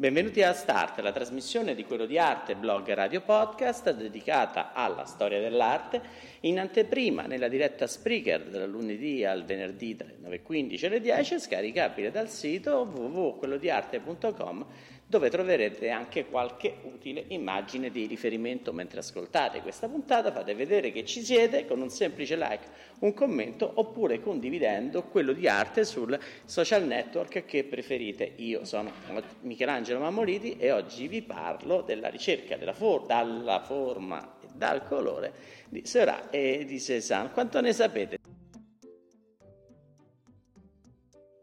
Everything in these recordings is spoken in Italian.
Benvenuti a Start, la trasmissione di quello di arte, blog radio podcast dedicata alla storia dell'arte, in anteprima nella diretta Spreaker dal lunedì al venerdì dalle 9.15 alle 10, scaricabile dal sito www.quellodiarte.com dove troverete anche qualche utile immagine di riferimento mentre ascoltate questa puntata. Fate vedere che ci siete con un semplice like, un commento oppure condividendo quello di arte sul social network che preferite. Io sono Michelangelo Mammoliti e oggi vi parlo della ricerca della for- dalla forma e dal colore di Seurat e di Cézanne. Quanto ne sapete?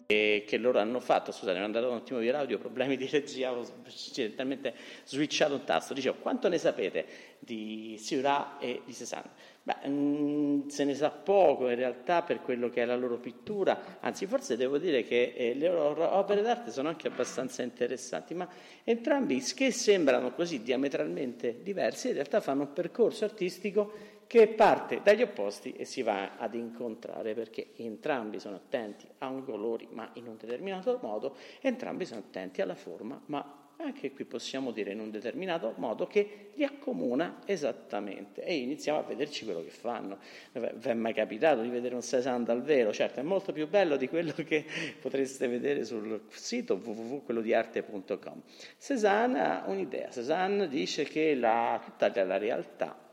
Che loro hanno fatto, scusate, mi è andato un attimo via l'audio, problemi di regia, ho accidentalmente switchato un tasto, dicevo, quanto ne sapete di Seurat e di Cézanne? Beh, mh, mm, se ne sa poco in realtà per quello che è la loro pittura, anzi forse devo dire che eh, le loro opere d'arte sono anche abbastanza interessanti, ma entrambi che sembrano così diametralmente diversi in realtà fanno un percorso artistico che parte dagli opposti e si va ad incontrare perché entrambi sono attenti a un colore ma in un determinato modo, entrambi sono attenti alla forma ma anche qui possiamo dire in un determinato modo che li accomuna esattamente e iniziamo a vederci quello che fanno. Vi è mai capitato di vedere un Cézanne dal vero? Certo, è molto più bello di quello che potreste vedere sul sito www.quellodiarte.com. Cézanne ha un'idea, Cézanne dice che la, tutta la realtà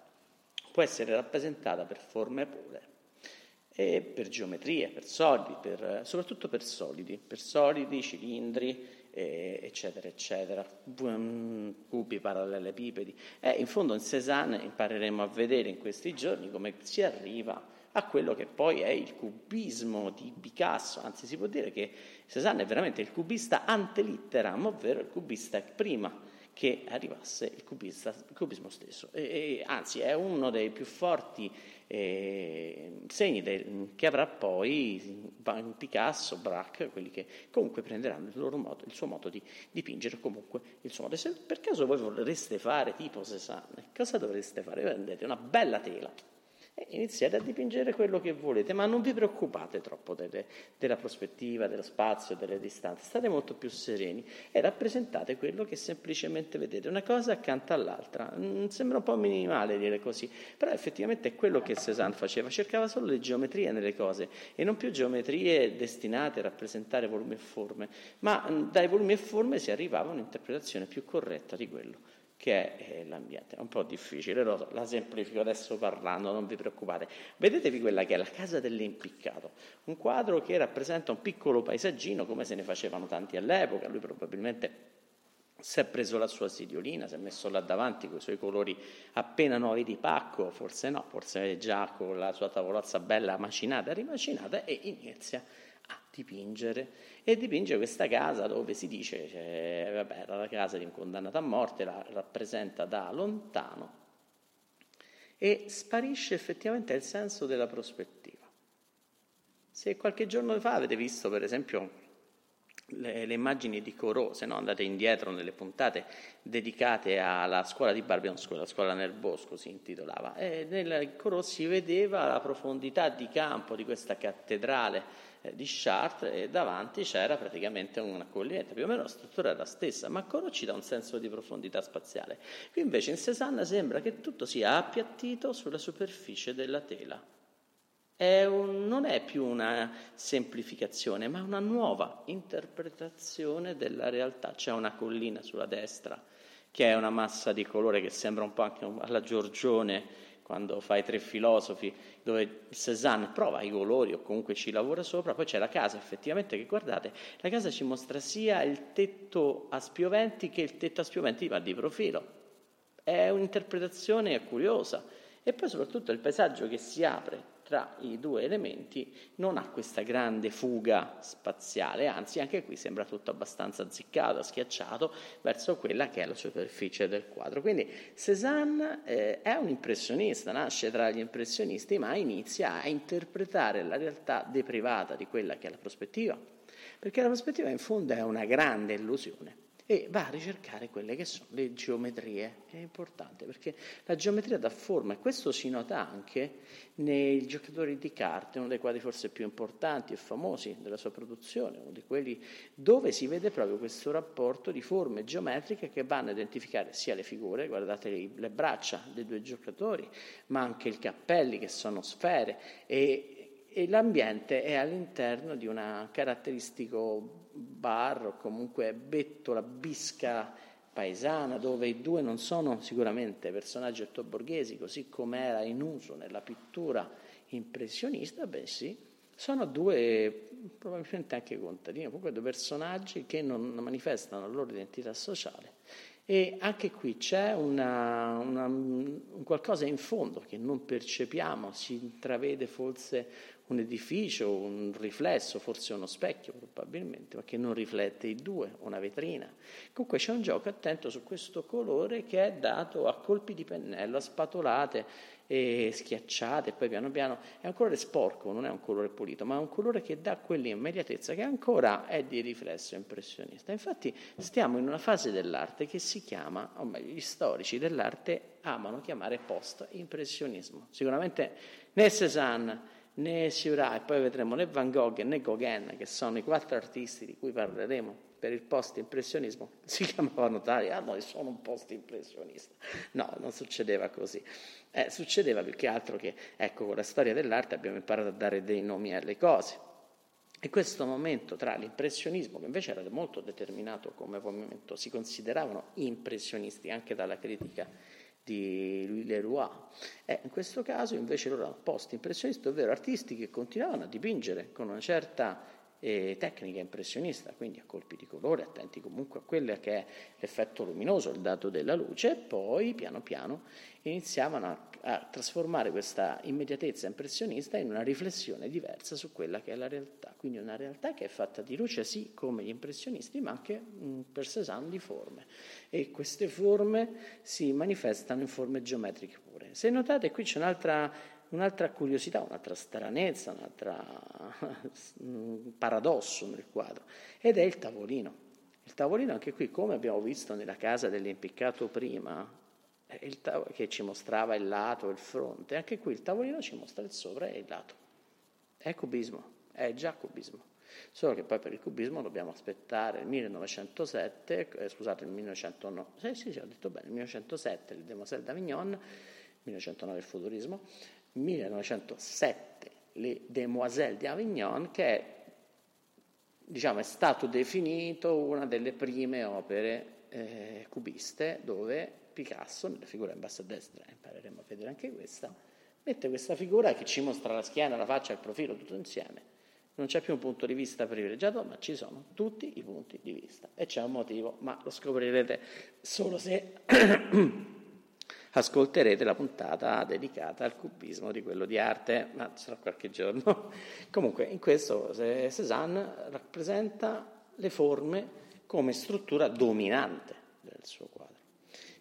può essere rappresentata per forme pure e per geometrie, per solidi, per, soprattutto per solidi, per solidi, cilindri, eh, eccetera, eccetera, cubi, parallelepipedi. E in fondo in Cézanne impareremo a vedere in questi giorni come si arriva a quello che poi è il cubismo di Picasso, anzi si può dire che Cézanne è veramente il cubista antelitteram, ovvero il cubista prima che arrivasse il, cubista, il cubismo stesso. E, e, anzi, è uno dei più forti eh, segni del, che avrà poi Picasso, Braque, quelli che comunque prenderanno il, modo, il suo modo di dipingere, comunque il suo modo. Se per caso voi vorreste fare tipo Cézanne, cosa dovreste fare? Prendete una bella tela iniziate a dipingere quello che volete, ma non vi preoccupate troppo delle, della prospettiva, dello spazio, delle distanze, state molto più sereni e rappresentate quello che semplicemente vedete, una cosa accanto all'altra. Mm, sembra un po' minimale dire così, però effettivamente è quello che Cézanne faceva, cercava solo le geometrie nelle cose e non più geometrie destinate a rappresentare volumi e forme, ma mm, dai volumi e forme si arrivava a un'interpretazione più corretta di quello che è eh, l'ambiente. È un po' difficile, lo la semplifico adesso parlando, non vi preoccupate. Vedetevi quella che è la casa dell'impiccato, un quadro che rappresenta un piccolo paesaggino come se ne facevano tanti all'epoca, lui probabilmente si è preso la sua sediolina, si è messo là davanti con i suoi colori appena nuovi di pacco, forse no, forse già con la sua tavolozza bella macinata e rimacinata e inizia a dipingere e dipinge questa casa dove si dice, cioè, vabbè, era la casa di un condannato a morte, la rappresenta da lontano e sparisce effettivamente il senso della prospettiva. Se qualche giorno fa avete visto per esempio le, le, immagini di Corot, se no andate indietro nelle puntate dedicate alla scuola di Barbion, la scuola nel bosco si intitolava, e nel Corot si vedeva la profondità di campo di questa cattedrale eh, di Chartres e davanti c'era praticamente una collinetta, più o meno la struttura era la stessa, ma ancora ci dà un senso di profondità spaziale. Qui invece in Cézanne sembra che tutto sia appiattito sulla superficie della tela. È un, non è più una semplificazione, ma una nuova interpretazione della realtà. C'è una collina sulla destra che è una massa di colore che sembra un po' anche alla Giorgione quando fai tre filosofi, dove Cézanne prova i colori o comunque ci lavora sopra, poi c'è la casa, effettivamente, che guardate, la casa ci mostra sia il tetto a spioventi che il tetto a spioventi ma di profilo. È un'interpretazione curiosa. E poi soprattutto il paesaggio che si apre tra i due elementi non ha questa grande fuga spaziale, anzi anche qui sembra tutto abbastanza azziccato, schiacciato verso quella che è la superficie del quadro. Quindi Cézanne eh, è un impressionista, nasce tra gli impressionisti, ma inizia a interpretare la realtà deprivata di quella che è la prospettiva, perché la prospettiva in fondo è una grande illusione e va a ricercare quelle che sono le geometrie. È importante perché la geometria dà forma e questo si nota anche nei giocatori di carte, uno dei quadri forse più importanti e famosi della sua produzione, uno di quelli dove si vede proprio questo rapporto di forme geometriche che vanno a identificare sia le figure, guardate le braccia dei due giocatori, ma anche i cappelli che sono sfere e, e l'ambiente è all'interno di un caratteristico bar o comunque bettola bisca paesana dove i due non sono sicuramente personaggi ottoborghesi così come era in uso nella pittura impressionista, beh sì, sono due probabilmente anche contadini, comunque due personaggi che non manifestano la loro identità sociale. E anche qui c'è una, una, un qualcosa in fondo che non percepiamo, si intravede forse un edificio, un riflesso, forse uno specchio probabilmente, ma che non riflette i due, una vetrina. Comunque c'è un gioco attento su questo colore che è dato a colpi di pennello, a spatolate e schiacciate, e poi piano piano è un colore sporco, non è un colore pulito, ma è un colore che dà quell'immediatezza che ancora è di riflesso impressionista. Infatti stiamo in una fase dell'arte che si chiama, o meglio, gli storici dell'arte amano chiamare post-impressionismo. Sicuramente né Cézanne né Seurat, e poi vedremo né Van Gogh né Gauguin, che sono i quattro artisti di cui parleremo per il post-impressionismo, si chiamavano tali, ah no, sono un post-impressionista. No, non succedeva così. Eh, succedeva più che altro che, ecco, con la storia dell'arte abbiamo imparato a dare dei nomi alle cose. E questo momento tra l'impressionismo, che invece era molto determinato come movimento, si consideravano impressionisti anche dalla critica di Louis Leroy. E in questo caso invece loro erano post-impressionisti, ovvero artisti che continuavano a dipingere con una certa eh, tecnica impressionista, quindi a colpi di colore, attenti comunque a quello che è l'effetto luminoso, il dato della luce, e poi piano piano iniziavano a, a, trasformare questa immediatezza impressionista in una riflessione diversa su quella che è la realtà, quindi una realtà che è fatta di luce sì come gli impressionisti, ma anche mh, per Cézanne di forme, e queste forme si manifestano in forme geometriche pure. Se notate qui c'è un'altra un'altra curiosità, un'altra stranezza, un altro paradosso nel quadro, ed è il tavolino. Il tavolino anche qui, come abbiamo visto nella casa dell'impiccato prima, tav- che ci mostrava il lato il fronte, anche qui il tavolino ci mostra il sopra e il lato. È cubismo, è già cubismo. Solo che poi per il cubismo dobbiamo aspettare il 1907, eh, scusate, il 1909, sì, sì, sì, ho detto bene, il 1907, il Demoiselle d'Avignon, 1909 il futurismo, 1907 Le Demoiselles d'Avignon, che è, diciamo, è stato definito una delle prime opere eh, cubiste dove Picasso, nella figura in basso a destra, impareremo a vedere anche questa, mette questa figura che ci mostra la schiena, la faccia, il profilo tutto insieme. Non c'è più un punto di vista privilegiato, ma ci sono tutti i punti di vista. E c'è un motivo, ma lo scoprirete solo se ascolterete la puntata dedicata al cubismo di quello di arte, ma sarà qualche giorno. Comunque, in questo Cézanne rappresenta le forme come struttura dominante del suo quadro.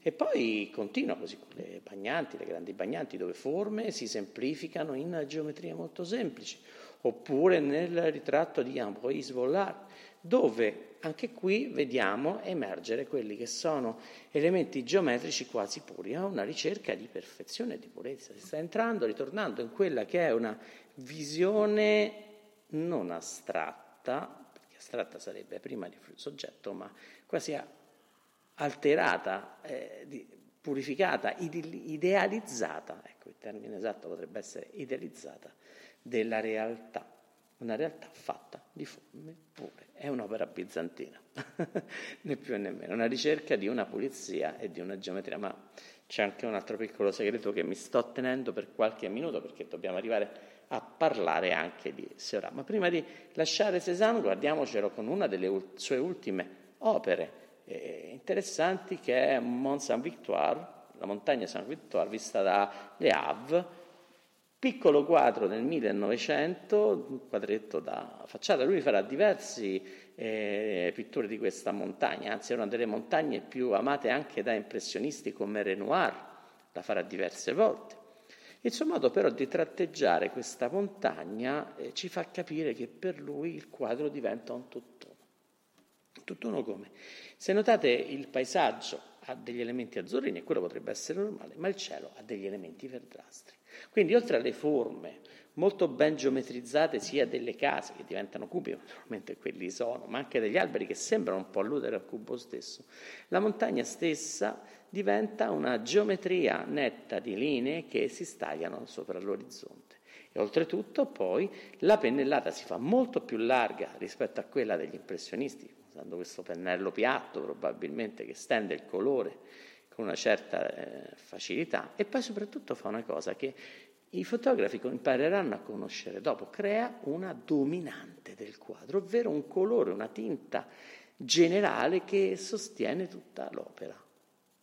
E poi continua così con le bagnanti, le grandi bagnanti, dove forme si semplificano in geometrie molto semplici, oppure nel ritratto di Ambroise Vollard, dove anche qui vediamo emergere quelli che sono elementi geometrici quasi puri, a una ricerca di perfezione e di purezza. Si sta entrando, ritornando in quella che è una visione non astratta, perché astratta sarebbe prima di soggetto, ma quasi alterata, eh, purificata, idealizzata, ecco il termine esatto potrebbe essere idealizzata, della realtà una realtà fatta di forme pure. È un'opera bizantina, né più né meno, una ricerca di una pulizia e di una geometria, ma c'è anche un altro piccolo segreto che mi sto tenendo per qualche minuto perché dobbiamo arrivare a parlare anche di Seurat. Ma prima di lasciare Cézanne guardiamocelo con una delle sue ultime opere eh, interessanti che è Mont Saint-Victoire, la montagna Saint-Victoire vista da Le Havre, Piccolo quadro del 1900, un quadretto da facciata, lui farà diversi eh, pitture di questa montagna, anzi è una delle montagne più amate anche da impressionisti come Renoir, la farà diverse volte. Il suo modo però di tratteggiare questa montagna eh, ci fa capire che per lui il quadro diventa un tutt'uno. Tutt'uno come? Se notate il paesaggio ha degli elementi azzurrini e quello potrebbe essere normale, ma il cielo ha degli elementi verdastri. Quindi oltre alle forme molto ben geometrizzate sia delle case che diventano cubi, naturalmente quelli sono, ma anche degli alberi che sembrano un po' alludere al cubo stesso, la montagna stessa diventa una geometria netta di linee che si stagliano sopra l'orizzonte. E oltretutto poi la pennellata si fa molto più larga rispetto a quella degli impressionisti, usando questo pennello piatto probabilmente che stende il colore con una certa eh, facilità e poi soprattutto fa una cosa che i fotografi impareranno a conoscere dopo, crea una dominante del quadro, ovvero un colore, una tinta generale che sostiene tutta l'opera.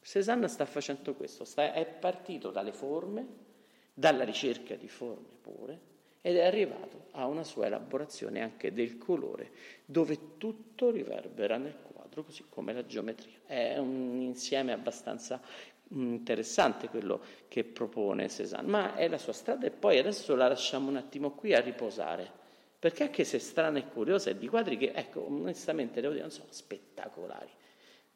Cézanne sta facendo questo, sta, è partito dalle forme, dalla ricerca di forme pure, ed è arrivato a una sua elaborazione anche del colore, dove tutto riverbera nel quadro, così come la geometria. È un insieme abbastanza mm, interessante quello che propone Cézanne, ma è la sua strada e poi adesso la lasciamo un attimo qui a riposare, perché anche se strana e curiosa è di quadri che, ecco, onestamente devo dire, non sono spettacolari,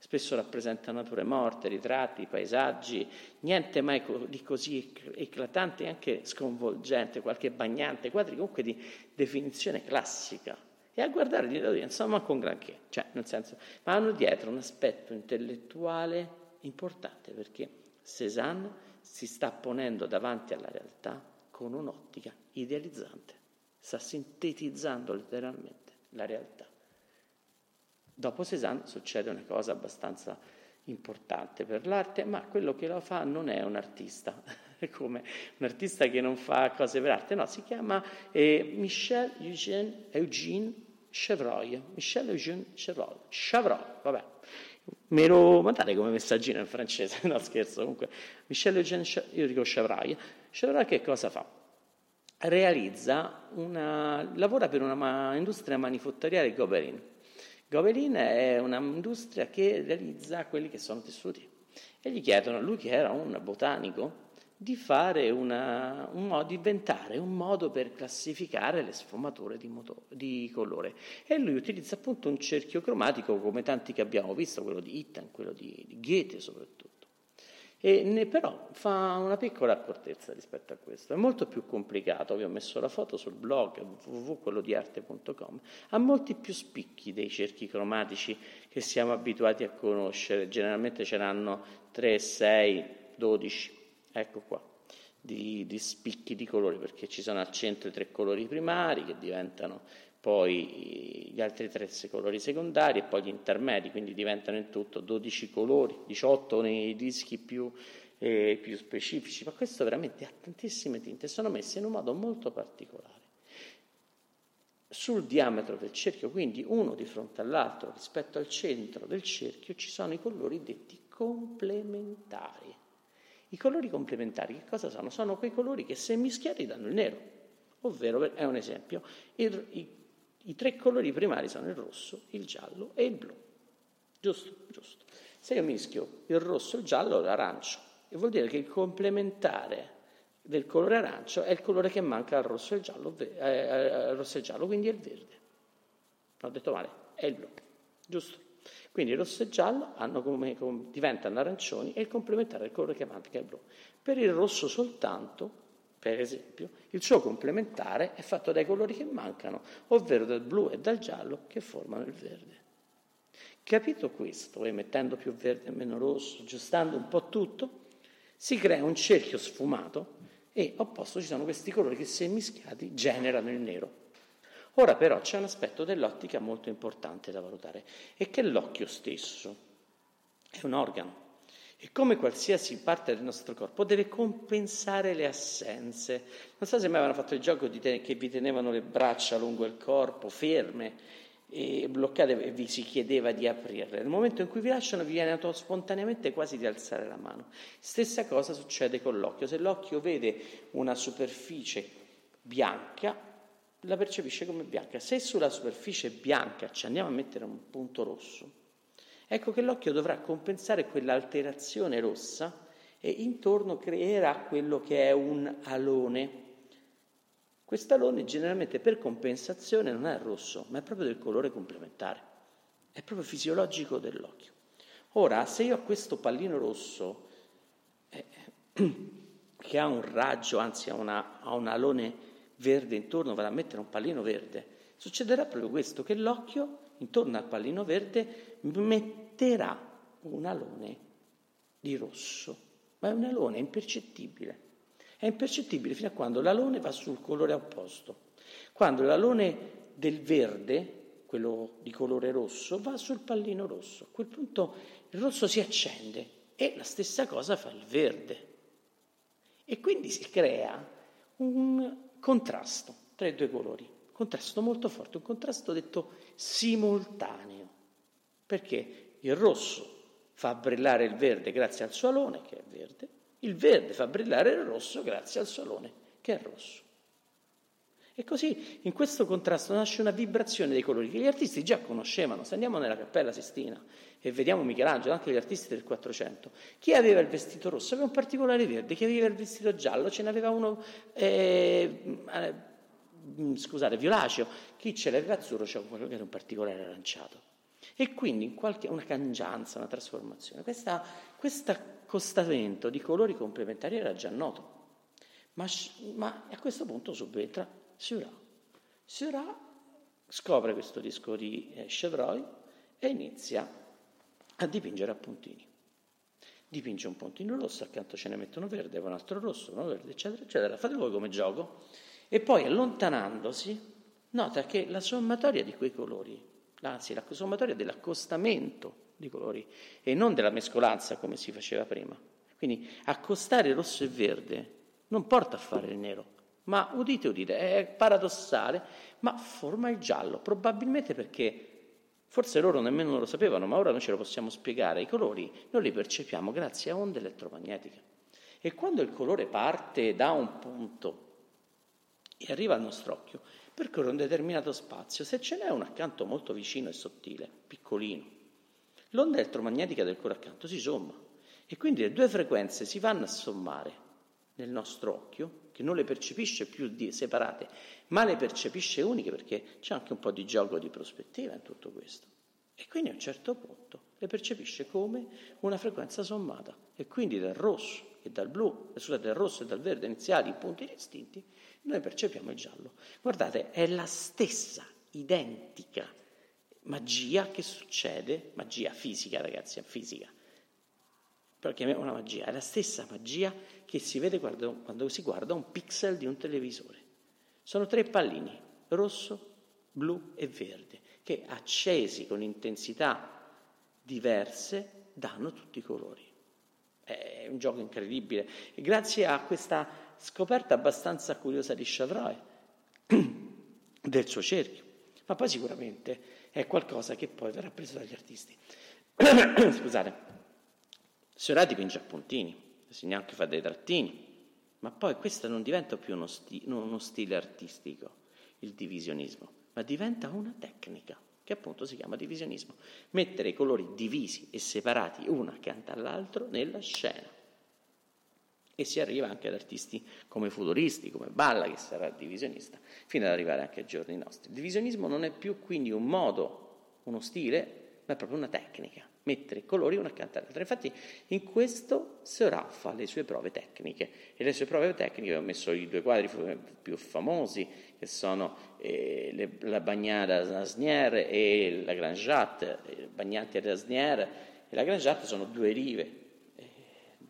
Spesso rappresenta nature morte, ritratti, paesaggi, niente mai di così eclatante e anche sconvolgente, qualche bagnante, quadri comunque di definizione classica. E a guardare di dire, insomma, con granché, cioè, nel senso, ma hanno dietro un aspetto intellettuale importante perché Cézanne si sta ponendo davanti alla realtà con un'ottica idealizzante, sta sintetizzando letteralmente la realtà. Dopo Cézanne succede una cosa abbastanza importante per l'arte, ma quello che la fa non è un artista, come un artista che non fa cose per arte, no, si chiama eh, Michel Eugène, Eugène Chevreuil, Michel Eugène Chevreuil, Chevreuil, vabbè, me lo mandate come messaggino in francese, no scherzo, comunque, Michel Eugène, io dico Chevreuil, Chevreuil che cosa fa? Realizza una, lavora per una industria manifatturiera Gobelin, Gobelin è un'industria che realizza quelli che sono tessuti. E gli chiedono, lui che era un botanico, di, una, un modo, di inventare un modo per classificare le sfumature di, moto, di, colore. E lui utilizza appunto un cerchio cromatico come tanti che abbiamo visto, quello di Itten, quello di, di Goethe soprattutto. E ne, però fa una piccola accortezza rispetto a questo, è molto più complicato, vi ho messo la foto sul blog www.quellodiarte.com, ha molti più spicchi dei cerchi cromatici che siamo abituati a conoscere, generalmente ce n'hanno 3, 6, 12, ecco qua, di, di spicchi di colori, perché ci sono al centro i tre colori primari che diventano poi gli altri tre colori secondari e poi gli intermedi, quindi diventano in tutto 12 colori, 18 nei dischi più, eh, più specifici, ma questo veramente ha tantissime tinte, sono messe in un modo molto particolare. Sul diametro del cerchio, quindi uno di fronte all'altro rispetto al centro del cerchio, ci sono i colori detti complementari. I colori complementari che cosa sono? Sono quei colori che se mischiati danno il nero, ovvero, è un esempio, il, i i tre colori primari sono il rosso, il giallo e il blu. Giusto? Giusto. Se io mischio il rosso, il giallo l'arancio, e vuol dire che il complementare del colore arancio è il colore che manca al rosso e giallo, eh, al rosso e giallo quindi è il verde. Non ho detto male, è il blu. Giusto? Quindi il rosso e il giallo come, come, diventano arancioni e il complementare del colore che è il blu. Per il rosso soltanto per esempio, il suo complementare è fatto dai colori che mancano, ovvero dal blu e dal giallo che formano il verde. Capito questo, e mettendo più verde e meno rosso, aggiustando un po' tutto, si crea un cerchio sfumato e opposto ci sono questi colori che se mischiati generano il nero. Ora però c'è un aspetto dell'ottica molto importante da valutare, e che l'occhio stesso è un organo e come qualsiasi parte del nostro corpo deve compensare le assenze. Non so se mai avevano fatto il gioco te- che vi tenevano le braccia lungo il corpo, ferme, e bloccate e vi si chiedeva di aprirle. Nel momento in cui vi lasciano vi viene spontaneamente quasi di alzare la mano. Stessa cosa succede con l'occhio. Se l'occhio vede una superficie bianca, la percepisce come bianca. Se sulla superficie bianca ci andiamo a mettere un punto rosso, ecco che l'occhio dovrà compensare quell'alterazione rossa e intorno creerà quello che è un alone Quest'alone generalmente per compensazione non è rosso, ma è proprio del colore complementare, è proprio fisiologico dell'occhio. Ora, se io ho questo pallino rosso eh, che ha un raggio, anzi ha, una, ha un alone verde intorno, vado a mettere un pallino verde, succederà proprio questo, che l'occhio intorno al pallino verde metterà un alone di rosso, ma è un alone impercettibile. È impercettibile fino a quando l'alone va sul colore opposto. Quando l'alone del verde, quello di colore rosso, va sul pallino rosso. A quel punto il rosso si accende e la stessa cosa fa il verde. E quindi si crea un contrasto tra i due colori, contrasto molto forte, un contrasto detto simultaneo, perché il rosso fa brillare il verde grazie al suo alone, che è verde, il verde fa brillare il rosso grazie al solone, che è rosso. E così in questo contrasto nasce una vibrazione dei colori che gli artisti già conoscevano. Se andiamo nella Cappella Sistina e vediamo Michelangelo, anche gli artisti del 400, chi aveva il vestito rosso aveva un particolare verde, chi aveva il vestito giallo ce n'aveva uno, eh, eh, scusate, violaceo, chi ce l'aveva azzurro c'era quello che era un particolare aranciato. E quindi in qualche, una cangianza, una trasformazione. Questo accostamento di colori complementari era già noto, ma, ma a questo punto subentra Seurat. Seurat scopre questo disco di eh, e inizia a dipingere a puntini. Dipinge un puntino rosso, accanto ce ne mette uno verde, un altro rosso, uno verde, eccetera, eccetera. Fate voi come gioco. E poi allontanandosi, nota che la sommatoria di quei colori anzi la sommatoria dell'accostamento di colori e non della mescolanza come si faceva prima. Quindi accostare rosso e verde non porta a fare il nero, ma udite, udite, è paradossale, ma forma il giallo, probabilmente perché forse loro nemmeno lo sapevano, ma ora noi ce lo possiamo spiegare, i colori noi li percepiamo grazie a onde elettromagnetiche. E quando il colore parte da un punto e arriva al nostro occhio, percorre un determinato spazio, se ce n'è uno accanto molto vicino e sottile, piccolino, l'onda elettromagnetica del cuore accanto si somma. E quindi le due frequenze si vanno a sommare nel nostro occhio, che non le percepisce più separate, ma le percepisce uniche perché c'è anche un po' di gioco di prospettiva in tutto questo. E quindi a un certo punto le percepisce come una frequenza sommata e quindi dal rosso e dal blu, scusate, dal rosso e dal verde iniziali, i punti distinti, noi percepiamo il giallo. Guardate, è la stessa, identica magia che succede, magia fisica ragazzi, è fisica, però chiamiamo una magia, è la stessa magia che si vede quando, quando si guarda un pixel di un televisore. Sono tre pallini, rosso, blu e verde, che accesi con intensità diverse danno tutti i colori. È un gioco incredibile. E grazie a questa scoperta abbastanza curiosa di Chavroy, del suo cerchio, ma poi sicuramente è qualcosa che poi verrà preso dagli artisti. Scusate, Seurat dipinge a puntini, neanche fa dei trattini, ma poi questo non diventa più uno, sti- uno stile artistico, il divisionismo, ma diventa una tecnica che appunto si chiama divisionismo, mettere i colori divisi e separati uno accanto all'altro nella scena. E si arriva anche ad artisti come futuristi, come Balla, che sarà divisionista, fino ad arrivare anche ai giorni nostri. Il divisionismo non è più quindi un modo, uno stile, ma è proprio una tecnica mettere i colori uno accanto all'altro. Infatti in questo Seurat fa le sue prove tecniche e le sue prove tecniche ho messo i due quadri più famosi che sono eh, le, la Bagnata Asnier e la Grand Jatte, Bagnati e Asnier e la Grand Jatte sono due rive eh,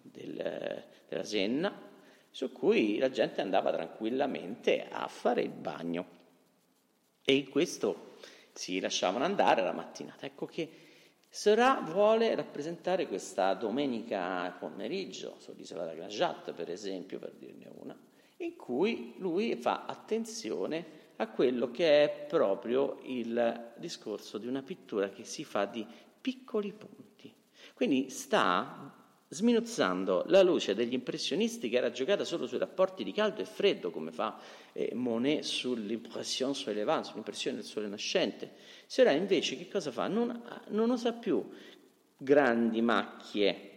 del, della Senna su cui la gente andava tranquillamente a fare il bagno e in questo si lasciavano andare la mattinata. Ecco che Seurat vuole rappresentare questa domenica pomeriggio sull'isola da Granjat, per esempio, per dirne una, in cui lui fa attenzione a quello che è proprio il discorso di una pittura che si fa di piccoli punti. Quindi sta sminuzzando la luce degli impressionisti che era giocata solo sui rapporti di caldo e freddo, come fa eh, Monet sull'impression soulevante, sull'impressione del sole nascente. Seurat invece che cosa fa? Non, non usa più grandi macchie,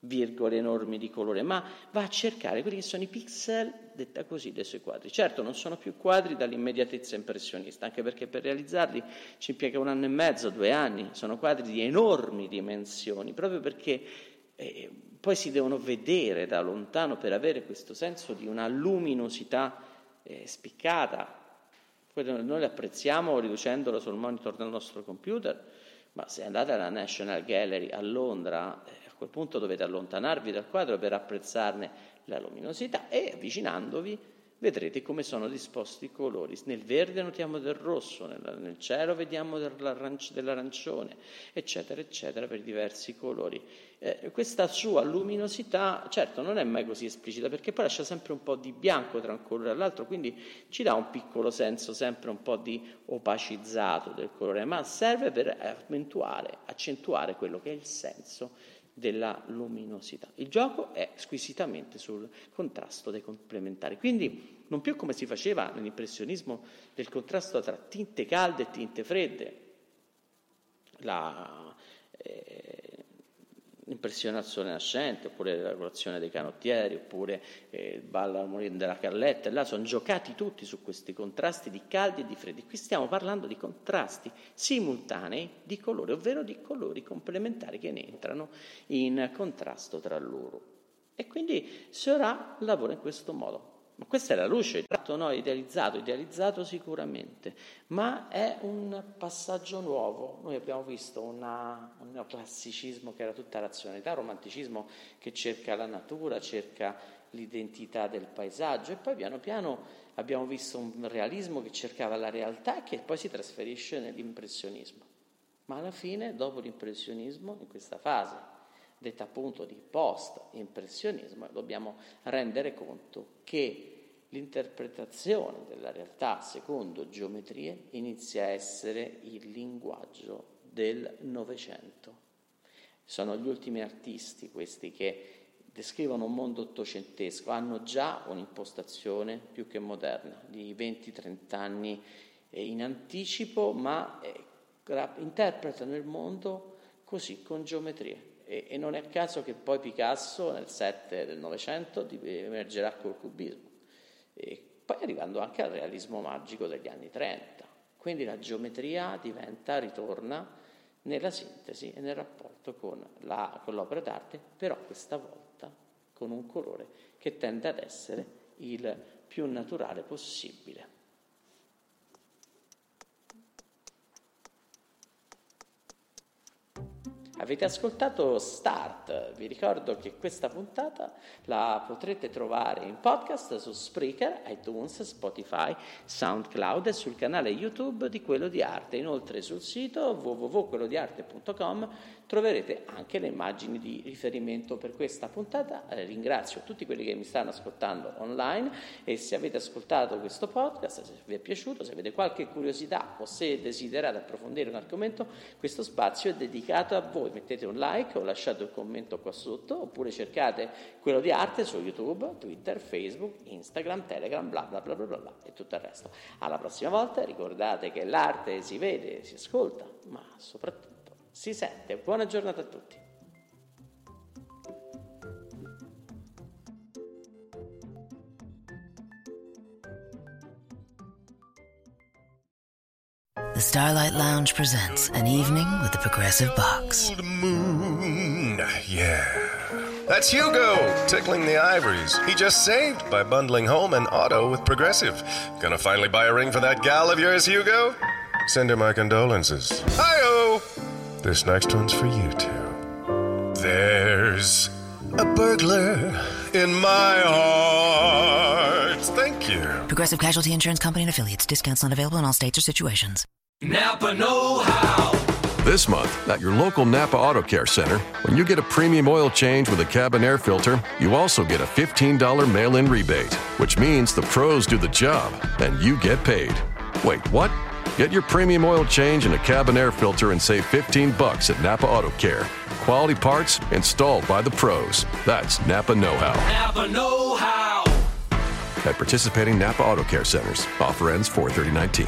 virgole enormi di colore, ma va a cercare quelli che sono i pixel, detta così, dei suoi quadri. Certo, non sono più quadri dall'immediatezza impressionista, anche perché per realizzarli ci impiega un anno e mezzo, due anni, sono quadri di enormi dimensioni, proprio perché eh, poi si devono vedere da lontano per avere questo senso di una luminosità eh, spiccata. Noi le apprezziamo riducendolo sul monitor del nostro computer, ma se andate alla National Gallery a Londra, eh, a quel punto dovete allontanarvi dal quadro per apprezzarne la luminosità e avvicinandovi vedrete come sono disposti i colori. Nel verde notiamo del rosso, nel, cielo vediamo dell'arancione, eccetera, eccetera, per diversi colori. Eh, questa sua luminosità, certo, non è mai così esplicita, perché poi lascia sempre un po' di bianco tra un colore e l'altro, quindi ci dà un piccolo senso, sempre un po' di opacizzato del colore, ma serve per accentuare, accentuare quello che è il senso della luminosità. Il gioco è squisitamente sul contrasto dei complementari, quindi non più come si faceva nell'impressionismo del contrasto tra tinte calde e tinte fredde, la, eh, sole nascente, oppure la colazione dei canottieri, oppure eh, al della Carletta, là sono giocati tutti su questi contrasti di caldi e di freddi. Qui stiamo parlando di contrasti simultanei di colore, ovvero di colori complementari che ne entrano in contrasto tra loro. E quindi Seurat lavora in questo modo. Ma questa è la luce, tratto no, idealizzato, idealizzato sicuramente, ma è un passaggio nuovo. Noi abbiamo visto una, un neoclassicismo che era tutta razionalità, romanticismo che cerca la natura, cerca l'identità del paesaggio e poi piano piano abbiamo visto un realismo che cercava la realtà e che poi si trasferisce nell'impressionismo. Ma alla fine, dopo l'impressionismo, in questa fase detta appunto di post-impressionismo, dobbiamo rendere conto che l'interpretazione della realtà secondo geometrie inizia a essere il linguaggio del Novecento. Sono gli ultimi artisti questi che descrivono un mondo ottocentesco, hanno già un'impostazione più che moderna, di 20-30 anni in anticipo, ma eh, interpretano il mondo così, con geometrie. E, e non è a caso che poi Picasso nel 7 del Novecento emergerà col cubismo, e poi arrivando anche al realismo magico degli anni 30. Quindi la geometria diventa, ritorna nella sintesi e nel rapporto con, la, con l'opera d'arte, però questa volta con un colore che tende ad essere il più naturale possibile. Avete ascoltato Start, vi ricordo che questa puntata la potrete trovare in podcast su Spreaker, iTunes, Spotify, SoundCloud e sul canale YouTube di Quello di Arte. Inoltre sul sito www.quellodiarte.com troverete anche le immagini di riferimento per questa puntata. Eh, ringrazio tutti quelli che mi stanno ascoltando online e se avete ascoltato questo podcast, se vi è piaciuto, se avete qualche curiosità o se desiderate approfondire un argomento, questo spazio è dedicato a voi. Mettete un like o lasciate un commento qua sotto oppure cercate quello di arte su YouTube, Twitter, Facebook, Instagram, Telegram, bla bla bla bla bla, bla e tutto il resto. Alla prossima volta ricordate che l'arte si vede, si ascolta, ma soprattutto si sente. Buona giornata a tutti. The Starlight Lounge presents an evening with the Progressive Box. Moon, yeah. That's Hugo, tickling the ivories. He just saved by bundling home and auto with Progressive. Gonna finally buy a ring for that gal of yours, Hugo? Send her my condolences. Hi-oh! This next one's for you two. There's a burglar in my heart. Thank you. Progressive Casualty Insurance Company and affiliates. Discounts not available in all states or situations. Napa Know How. This month, at your local Napa Auto Care Center, when you get a premium oil change with a cabin air filter, you also get a $15 mail in rebate, which means the pros do the job and you get paid. Wait, what? Get your premium oil change and a cabin air filter and save 15 bucks at Napa Auto Care. Quality parts installed by the pros. That's Napa Know How. Napa Know How. At participating Napa Auto Care centers. Offer ends 43019.